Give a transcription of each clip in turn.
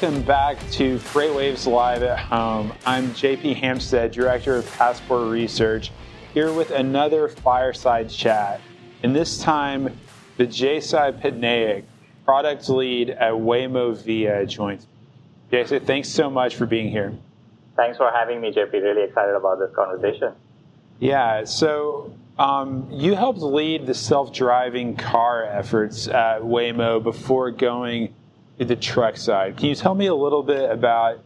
welcome back to FreightWaves Live at Home. I'm JP Hampstead, Director of Passport Research, here with another fireside chat. And this time, Vijay Patnaik, Product Lead at Waymo Via, joins me. Vijay, thanks so much for being here. Thanks for having me, JP. Really excited about this conversation. Yeah, so um, you helped lead the self-driving car efforts at Waymo before going the truck side. Can you tell me a little bit about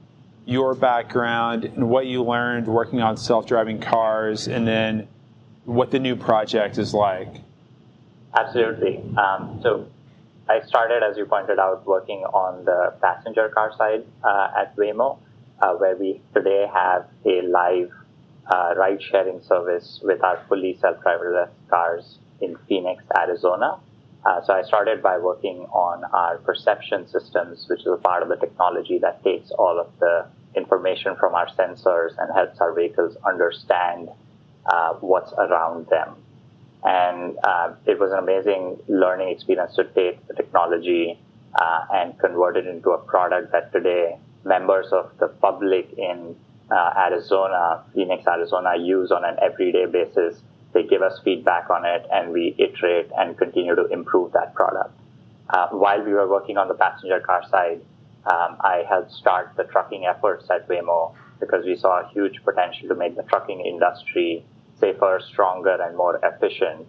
your background and what you learned working on self-driving cars, and then what the new project is like? Absolutely. Um, so I started, as you pointed out, working on the passenger car side uh, at Waymo, uh, where we today have a live uh, ride sharing service with our fully self driverless cars in Phoenix, Arizona. Uh, so I started by working on our perception systems, which is a part of the technology that takes all of the information from our sensors and helps our vehicles understand uh, what's around them. And uh, it was an amazing learning experience to take the technology uh, and convert it into a product that today members of the public in uh, Arizona, Phoenix, Arizona, use on an everyday basis. They give us feedback on it, and we iterate and continue to improve that product. Uh, while we were working on the passenger car side, um, I helped start the trucking efforts at Waymo because we saw a huge potential to make the trucking industry safer, stronger, and more efficient.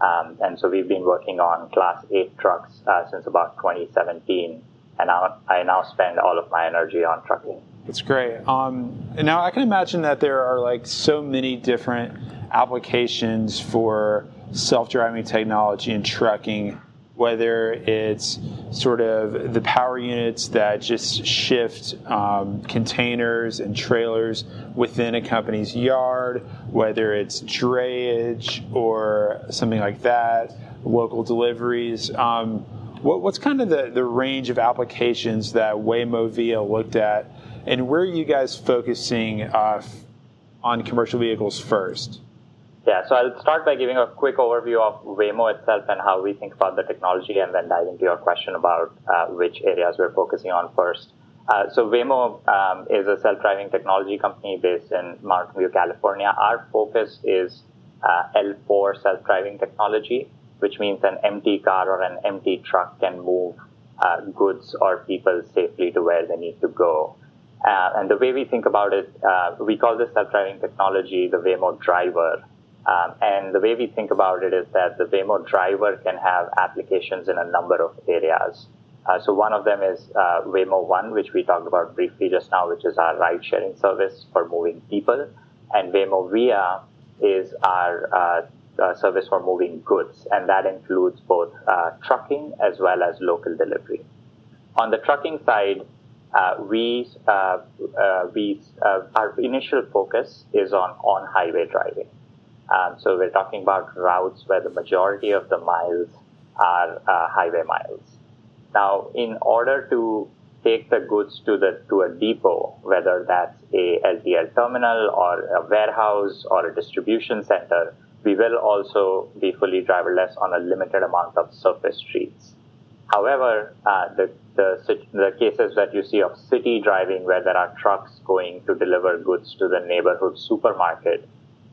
Um, and so we've been working on Class 8 trucks uh, since about 2017, and now, I now spend all of my energy on trucking. That's great. Um, now I can imagine that there are like so many different applications for self-driving technology in trucking, whether it's sort of the power units that just shift um, containers and trailers within a company's yard, whether it's drayage or something like that, local deliveries. Um, what, what's kind of the, the range of applications that Waymo Via looked at and where are you guys focusing uh, on commercial vehicles first? Yeah, so I'll start by giving a quick overview of Waymo itself and how we think about the technology, and then dive into your question about uh, which areas we're focusing on first. Uh, so Waymo um, is a self-driving technology company based in Mountain View, California. Our focus is uh, L4 self-driving technology, which means an empty car or an empty truck can move uh, goods or people safely to where they need to go. Uh, and the way we think about it, uh, we call this self-driving technology the Waymo driver. Um, and the way we think about it is that the Waymo driver can have applications in a number of areas. Uh, so one of them is uh, Waymo One, which we talked about briefly just now, which is our ride-sharing service for moving people. And Waymo Via is our uh, uh, service for moving goods, and that includes both trucking as well as local delivery. On the trucking side, uh, we uh, uh, we uh, our initial focus is on on highway driving. Um, so we're talking about routes where the majority of the miles are uh, highway miles. Now, in order to take the goods to the to a depot, whether that's a LTL terminal or a warehouse or a distribution center, we will also be fully driverless on a limited amount of surface streets. However, uh, the, the, the cases that you see of city driving where there are trucks going to deliver goods to the neighborhood supermarket,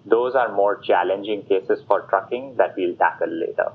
those are more challenging cases for trucking that we'll tackle later.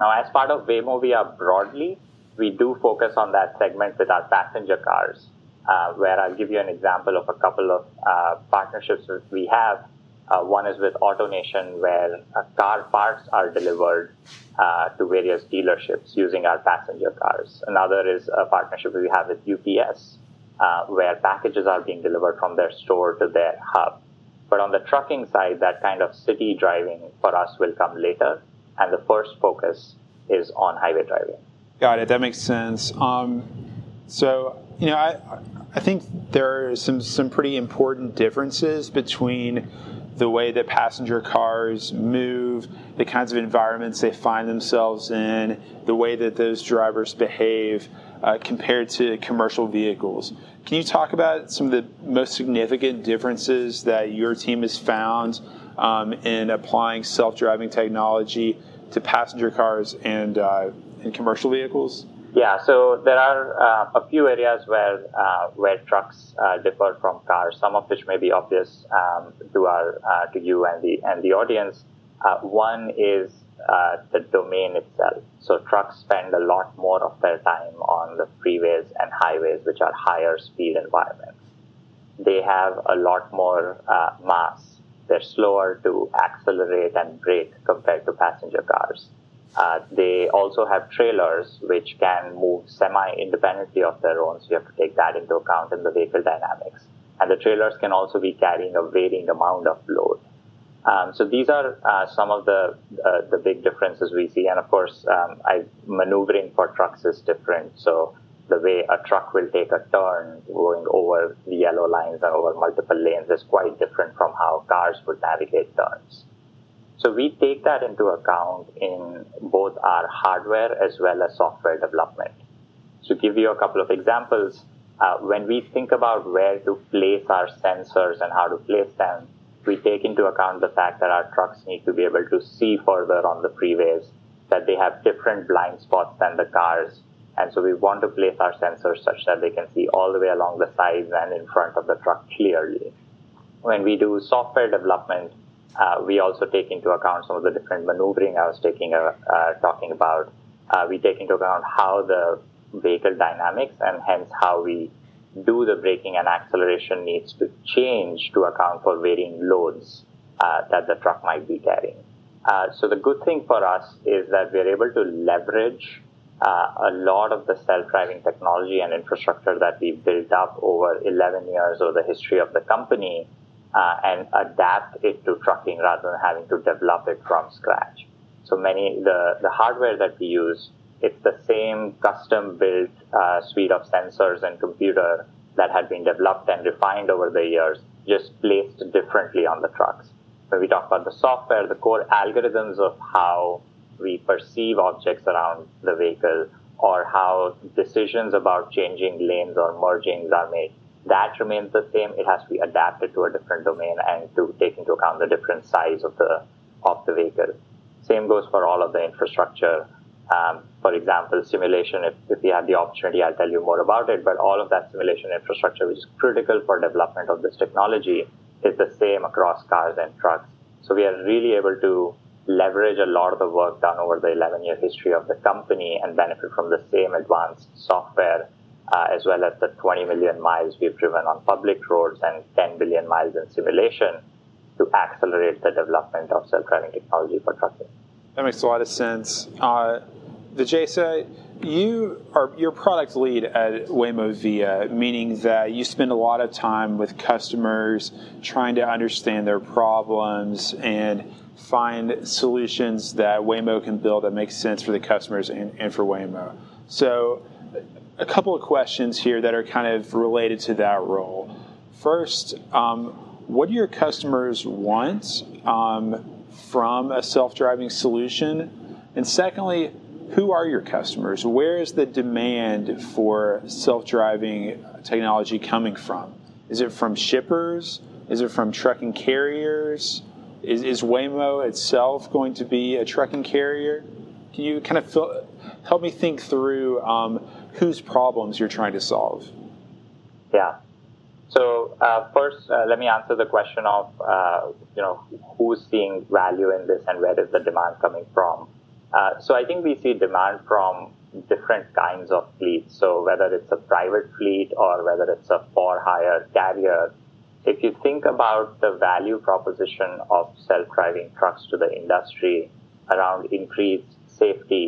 Now, as part of Waymo Via broadly, we do focus on that segment with our passenger cars, uh, where I'll give you an example of a couple of uh, partnerships we have uh, one is with AutoNation, where uh, car parts are delivered uh, to various dealerships using our passenger cars. Another is a partnership we have with UPS, uh, where packages are being delivered from their store to their hub. But on the trucking side, that kind of city driving for us will come later, and the first focus is on highway driving. Got it. That makes sense. Um, so, you know, I, I think there are some, some pretty important differences between the way that passenger cars move, the kinds of environments they find themselves in, the way that those drivers behave uh, compared to commercial vehicles. Can you talk about some of the most significant differences that your team has found um, in applying self driving technology to passenger cars and, uh, and commercial vehicles? Yeah, so there are uh, a few areas where uh, where trucks uh, differ from cars. Some of which may be obvious um, to our uh, to you and the and the audience. Uh, one is uh, the domain itself. So trucks spend a lot more of their time on the freeways and highways, which are higher speed environments. They have a lot more mass. They're slower to accelerate and brake compared to passenger cars uh, they also have trailers which can move semi-independently of their own, so you have to take that into account in the vehicle dynamics. And the trailers can also be carrying a varying amount of load. Um, so these are uh, some of the uh, the big differences we see, and of course, um, I, maneuvering for trucks is different. So the way a truck will take a turn going over the yellow lines and over multiple lanes is quite different from how cars would navigate turns. So we take that into account in both our hardware as well as software development. To give you a couple of examples, uh, when we think about where to place our sensors and how to place them, we take into account the fact that our trucks need to be able to see further on the freeways, that they have different blind spots than the cars. And so we want to place our sensors such that they can see all the way along the sides and in front of the truck clearly. When we do software development, uh, we also take into account some of the different maneuvering I was taking uh, uh, talking about. Uh, we take into account how the vehicle dynamics and hence how we do the braking and acceleration needs to change to account for varying loads uh, that the truck might be carrying. Uh, so the good thing for us is that we're able to leverage a lot of the self-driving technology and infrastructure that we built up over 11 years of the history of the company uh, and adapt it to trucking rather than having to develop it from scratch. So many the the hardware that we use, it's the same custom built uh, suite of sensors and computer that had been developed and refined over the years, just placed differently on the trucks. When we talk about the software, the core algorithms of how we perceive objects around the vehicle or how decisions about changing lanes or mergings are made that remains the same. It has to be adapted to a different domain and to take into account the different size of the of the vehicle. Same goes for all of the infrastructure. Um, for example, simulation. If, if you have the opportunity, I'll tell you more about it. But all of that simulation infrastructure, which is critical for development of this technology, is the same across cars and trucks. So we are really able to leverage a lot of the work done over the 11 year history of the company and benefit from the same advanced software uh, as well as the 20 million miles we've driven on public roads and 10 billion miles in simulation to accelerate the development of self-driving technology for trucking. That makes a lot of sense. Uh, Vijay, you are your product lead at Waymo Via, meaning that you spend a lot of time with customers trying to understand their problems and find solutions that Waymo can build that make sense for the customers and, and for Waymo. So a couple of questions here that are kind of related to that role. First, um, what do your customers want um, from a self driving solution? And secondly, who are your customers? Where is the demand for self driving technology coming from? Is it from shippers? Is it from trucking carriers? Is, is Waymo itself going to be a trucking carrier? Can you kind of fill, help me think through um, whose problems you're trying to solve. Yeah. So uh, first, uh, let me answer the question of uh, you know who's seeing value in this and where is the demand coming from. Uh, so I think we see demand from different kinds of fleets. So whether it's a private fleet or whether it's a for-hire carrier, if you think about the value proposition of self-driving trucks to the industry around increased safety,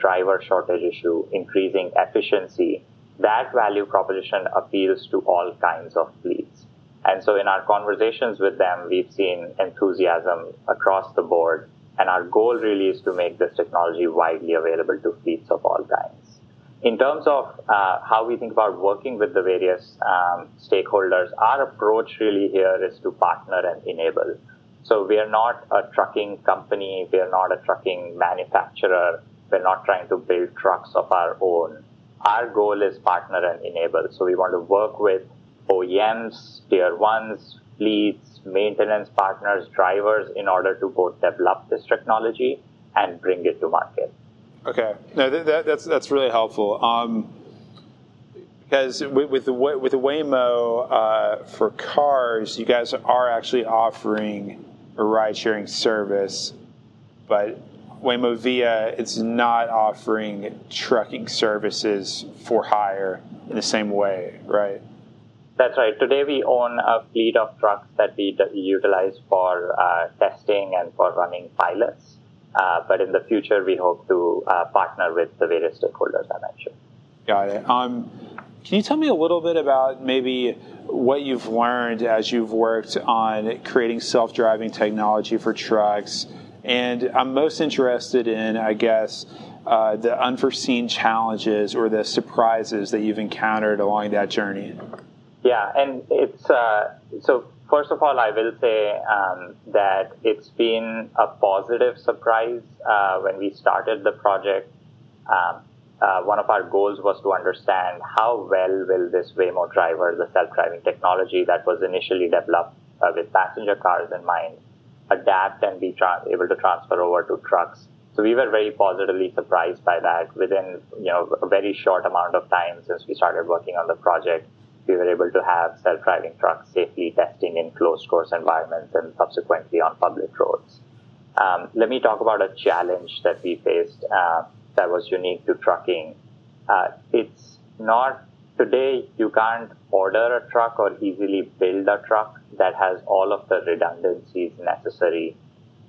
driver shortage issue, increasing efficiency, that value proposition appeals to all kinds of fleets. And so in our conversations with them, we've seen enthusiasm across the board. And our goal really is to make this technology widely available to fleets of all kinds. In terms of uh, how we think about working with the various um, stakeholders, our approach really here is to partner and enable. So we are not a trucking company. We are not a trucking manufacturer. We're not trying to build trucks of our own. Our goal is partner and enable. So we want to work with OEMs, tier ones, fleets, maintenance partners, drivers in order to both develop this technology and bring it to market. Okay, no, that, that, that's that's really helpful. Um, because with, with the with the Waymo uh, for cars, you guys are actually offering a ride-sharing service, but Waymo Via it's not offering trucking services for hire in the same way, right? That's right. Today we own a fleet of trucks that we utilize for uh, testing and for running pilots. Uh, but in the future, we hope to uh, partner with the various stakeholders I mentioned. Got it. Um, can you tell me a little bit about maybe what you've learned as you've worked on creating self driving technology for trucks? And I'm most interested in, I guess, uh, the unforeseen challenges or the surprises that you've encountered along that journey. Yeah, and it's uh, so. First of all, I will say um, that it's been a positive surprise uh, when we started the project. Um, uh, one of our goals was to understand how well will this Waymo driver, the self-driving technology that was initially developed uh, with passenger cars in mind, adapt and be tra- able to transfer over to trucks. So we were very positively surprised by that. Within you know a very short amount of time since we started working on the project, we were able to have self-driving trucks safely testing in closed course environments and subsequently on public roads. Um, let me talk about a challenge that we faced. Uh, that was unique to trucking. Uh, it's not today you can't order a truck or easily build a truck that has all of the redundancies necessary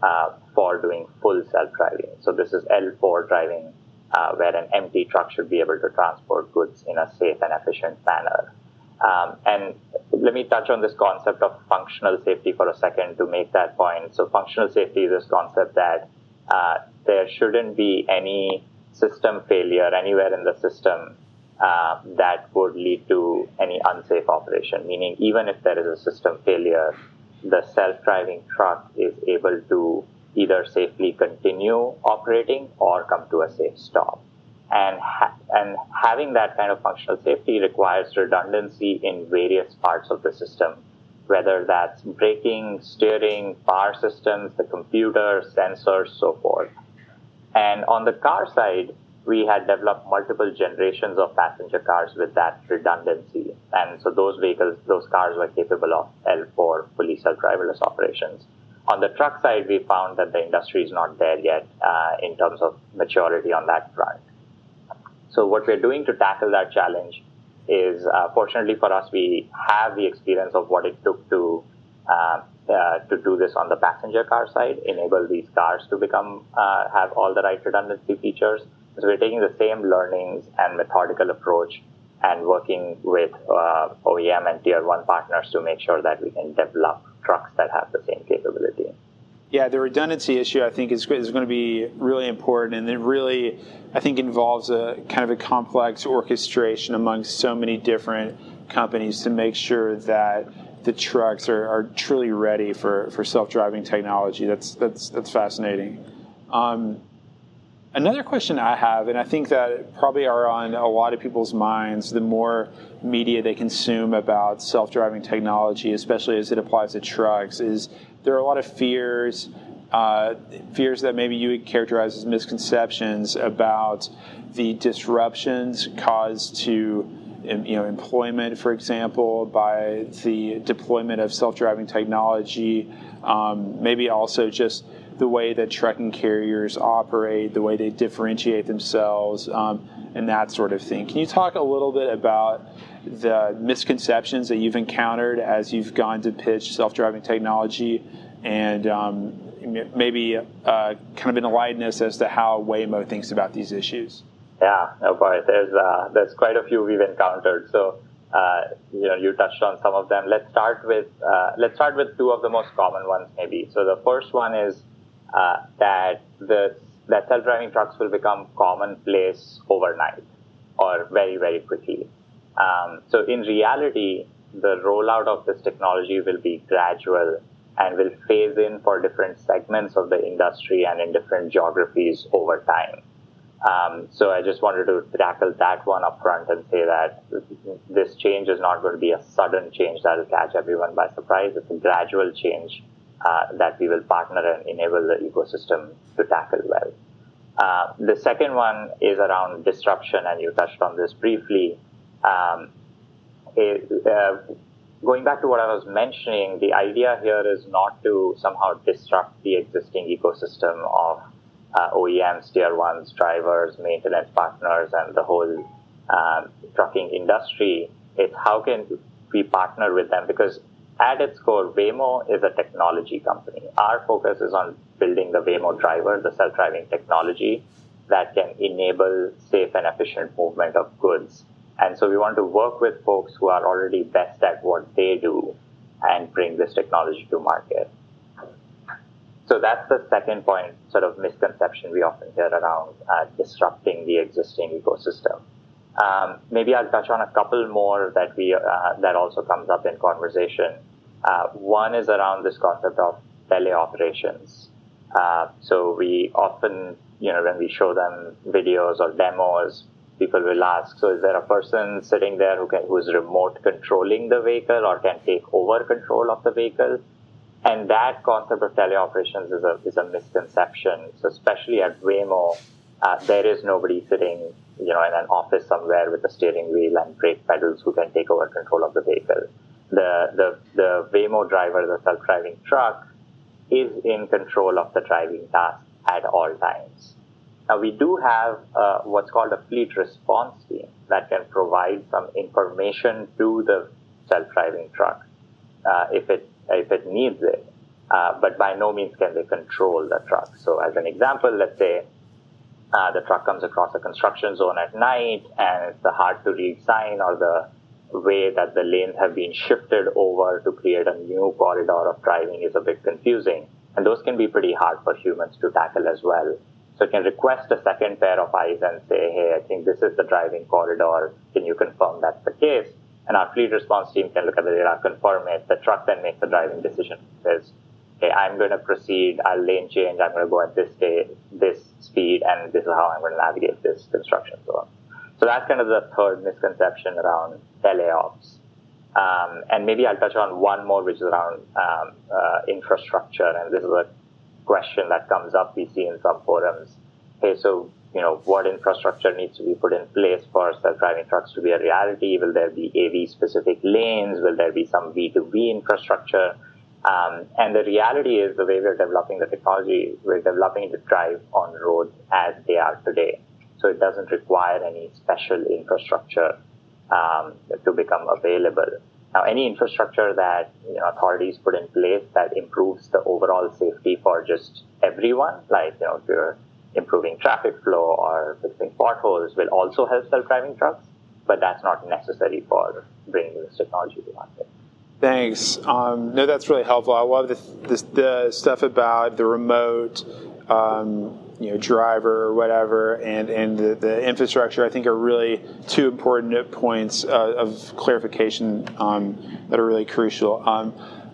uh, for doing full self-driving. So this is L4 driving, uh, where an empty truck should be able to transport goods in a safe and efficient manner. Um, and let me touch on this concept of functional safety for a second to make that point. So functional safety is this concept that uh, there shouldn't be any system failure anywhere in the system uh, that would lead to any unsafe operation. Meaning, even if there is a system failure, the self-driving truck is able to either safely continue operating or come to a safe stop. And, ha- and having that kind of functional safety requires redundancy in various parts of the system, whether that's braking, steering, power systems, the computer, sensors, so forth. And on the car side, we had developed multiple generations of passenger cars with that redundancy. And so those vehicles, those cars were capable of L4 fully self-driverless operations. On the truck side, we found that the industry is not there yet uh, in terms of maturity on that front. So what we're doing to tackle that challenge is, uh, fortunately for us, we have the experience of what it took to uh, uh, to do this on the passenger car side, enable these cars to become uh, have all the right redundancy features. So we're taking the same learnings and methodical approach and working with uh, OEM and tier one partners to make sure that we can develop trucks that have the same capability. Yeah, the redundancy issue I think is, is going to be really important, and it really I think involves a kind of a complex orchestration among so many different companies to make sure that the trucks are, are truly ready for, for self-driving technology. That's that's that's fascinating. Um, another question I have, and I think that probably are on a lot of people's minds, the more media they consume about self-driving technology, especially as it applies to trucks, is there are a lot of fears. Uh, fears that maybe you would characterize as misconceptions about the disruptions caused to you know, employment, for example, by the deployment of self-driving technology, um, maybe also just the way that trucking carriers operate, the way they differentiate themselves, um, and that sort of thing. Can you talk a little bit about the misconceptions that you've encountered as you've gone to pitch self-driving technology, and um, maybe uh, kind of enlighten as to how Waymo thinks about these issues? Yeah, no, boy, there's uh, there's quite a few we've encountered. So uh, you know, you touched on some of them. Let's start with uh, let's start with two of the most common ones, maybe. So the first one is uh, that the that self-driving trucks will become commonplace overnight or very very quickly. Um, so in reality, the rollout of this technology will be gradual and will phase in for different segments of the industry and in different geographies over time. Um, so I just wanted to tackle that one up front and say that this change is not going to be a sudden change that will catch everyone by surprise. It's a gradual change uh, that we will partner and enable the ecosystem to tackle well. Uh, the second one is around disruption, and you touched on this briefly. Um, it, uh, going back to what I was mentioning, the idea here is not to somehow disrupt the existing ecosystem of uh, OEMs, tier ones, drivers, maintenance partners, and the whole um, trucking industry. It's how can we partner with them because at its core, Waymo is a technology company. Our focus is on building the Waymo driver, the self-driving technology that can enable safe and efficient movement of goods. And so we want to work with folks who are already best at what they do and bring this technology to market. So that's the second point, sort of misconception we often hear around uh, disrupting the existing ecosystem. Um, maybe I'll touch on a couple more that we uh, that also comes up in conversation. Uh, one is around this concept of teleoperations. Uh, so we often, you know, when we show them videos or demos, people will ask, so is there a person sitting there who can, who's remote controlling the vehicle or can take over control of the vehicle? And that concept of teleoperations is a, is a misconception. So especially at Waymo, uh, there is nobody sitting, you know, in an office somewhere with a steering wheel and brake pedals who can take over control of the vehicle the, the, the Waymo driver, the self-driving truck, is in control of the driving task at all times. Now we do have uh, what's called a fleet response team that can provide some information to the self-driving truck uh, if it if it needs it, uh, but by no means can they control the truck. So as an example, let's say uh, the truck comes across a construction zone at night and it's the hard to read sign or the way that the lanes have been shifted over to create a new corridor of driving is a bit confusing. And those can be pretty hard for humans to tackle as well. So it can request a second pair of eyes and say, hey, I think this is the driving corridor. Can you confirm that's the case? And our fleet response team can look at the data, confirm it. The truck then makes the driving decision. Says, okay, I'm going to proceed. I'll lane change. I'm going to go at this day, this speed, and this is how I'm going to navigate this construction zone. So that's kind of the third misconception around teleops. Um, and maybe I'll touch on one more, which is around um, uh, infrastructure. And this is a question that comes up we see in some forums. Hey, so you know what infrastructure needs to be put in place for self-driving trucks to be a reality? Will there be AV-specific lanes? Will there be some V2V infrastructure? Um, and the reality is the way we're developing the technology, we're developing it to drive on roads as they are today so it doesn't require any special infrastructure um, to become available. Now, any infrastructure that you know, authorities put in place that improves the overall safety for just everyone, like you know, if you're improving traffic flow or fixing potholes, will also help self-driving trucks, but that's not necessary for bringing this technology to market. Thanks. Um, no, that's really helpful. I love the, the stuff about the remote um, you know driver or whatever and and the, the infrastructure I think are really two important points uh, of clarification um, that are really crucial. Um,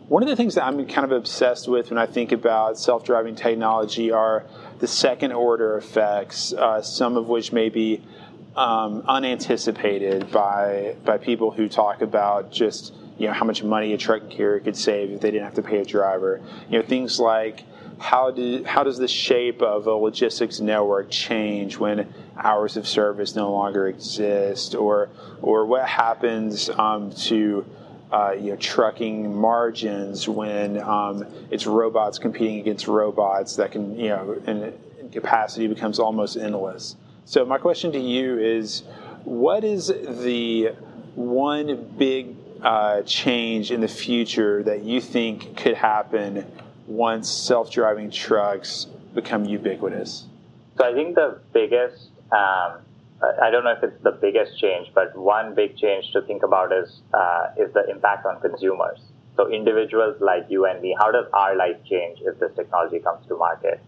one of the things that I'm kind of obsessed with when I think about self-driving technology are the second order effects, uh, some of which may be um, unanticipated by by people who talk about just you know how much money a truck carrier could save if they didn't have to pay a driver. You know things like how do how does the shape of a logistics network change when hours of service no longer exist, or or what happens um, to uh, you know trucking margins when um, it's robots competing against robots that can you know and, capacity becomes almost endless. So my question to you is, what is the one big uh, change in the future that you think could happen once self-driving trucks become ubiquitous? So I think the biggest, um, I don't know if it's the biggest change, but one big change to think about is uh, is the impact on consumers. So individuals like you and me, how does our life change if this technology comes to market?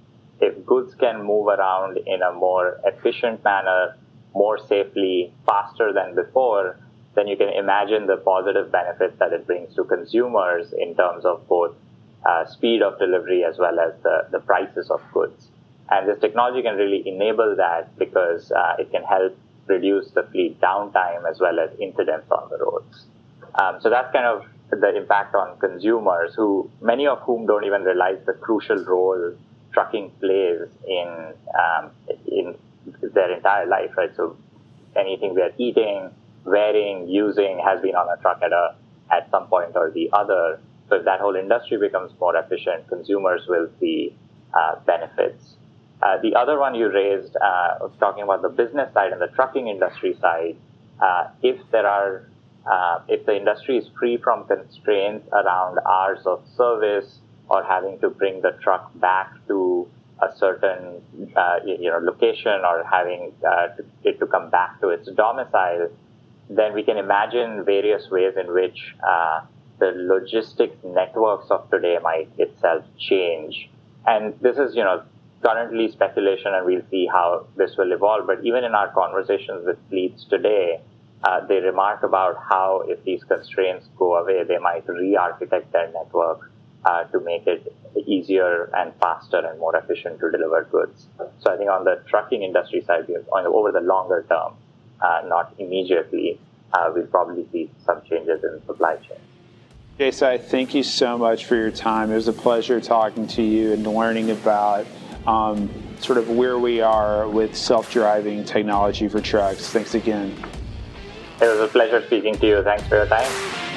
If goods can move around in a more efficient manner, more safely, faster than before, then you can imagine the positive benefits that it brings to consumers in terms of both uh, speed of delivery as well as the, the prices of goods. And this technology can really enable that because uh, it can help reduce the fleet downtime as well as incidents on the roads. Um, so that's kind of the impact on consumers, who many of whom don't even realize the crucial role trucking plays in um, in their entire life, right? So anything we are eating, wearing, using has been on a truck at a at some point or the other. So if that whole industry becomes more efficient, consumers will see uh, benefits. Uh, the other one you raised, uh, talking about the business side and the trucking industry side, uh, if there are, uh, if the industry is free from constraints around hours of service or having to bring the truck back to a certain, uh, you know, location or having it to come back to its domicile, then we can imagine various ways in which the logistics networks of today might itself change. And this is, you know, currently speculation and we'll see how this will evolve. But even in our conversations with fleets today, uh, they remark about how if these constraints go away, they might re-architect their network uh, to make it easier and faster and more efficient to deliver goods. So I think on the trucking industry side, over the longer term, uh, not immediately, uh, we'll probably see some changes in supply chain. Vijaysai, thank you so much for your time. It was a pleasure talking to you and learning about um, sort of where we are with self-driving technology for trucks. Thanks again. It was a pleasure speaking to you. Thanks for your time.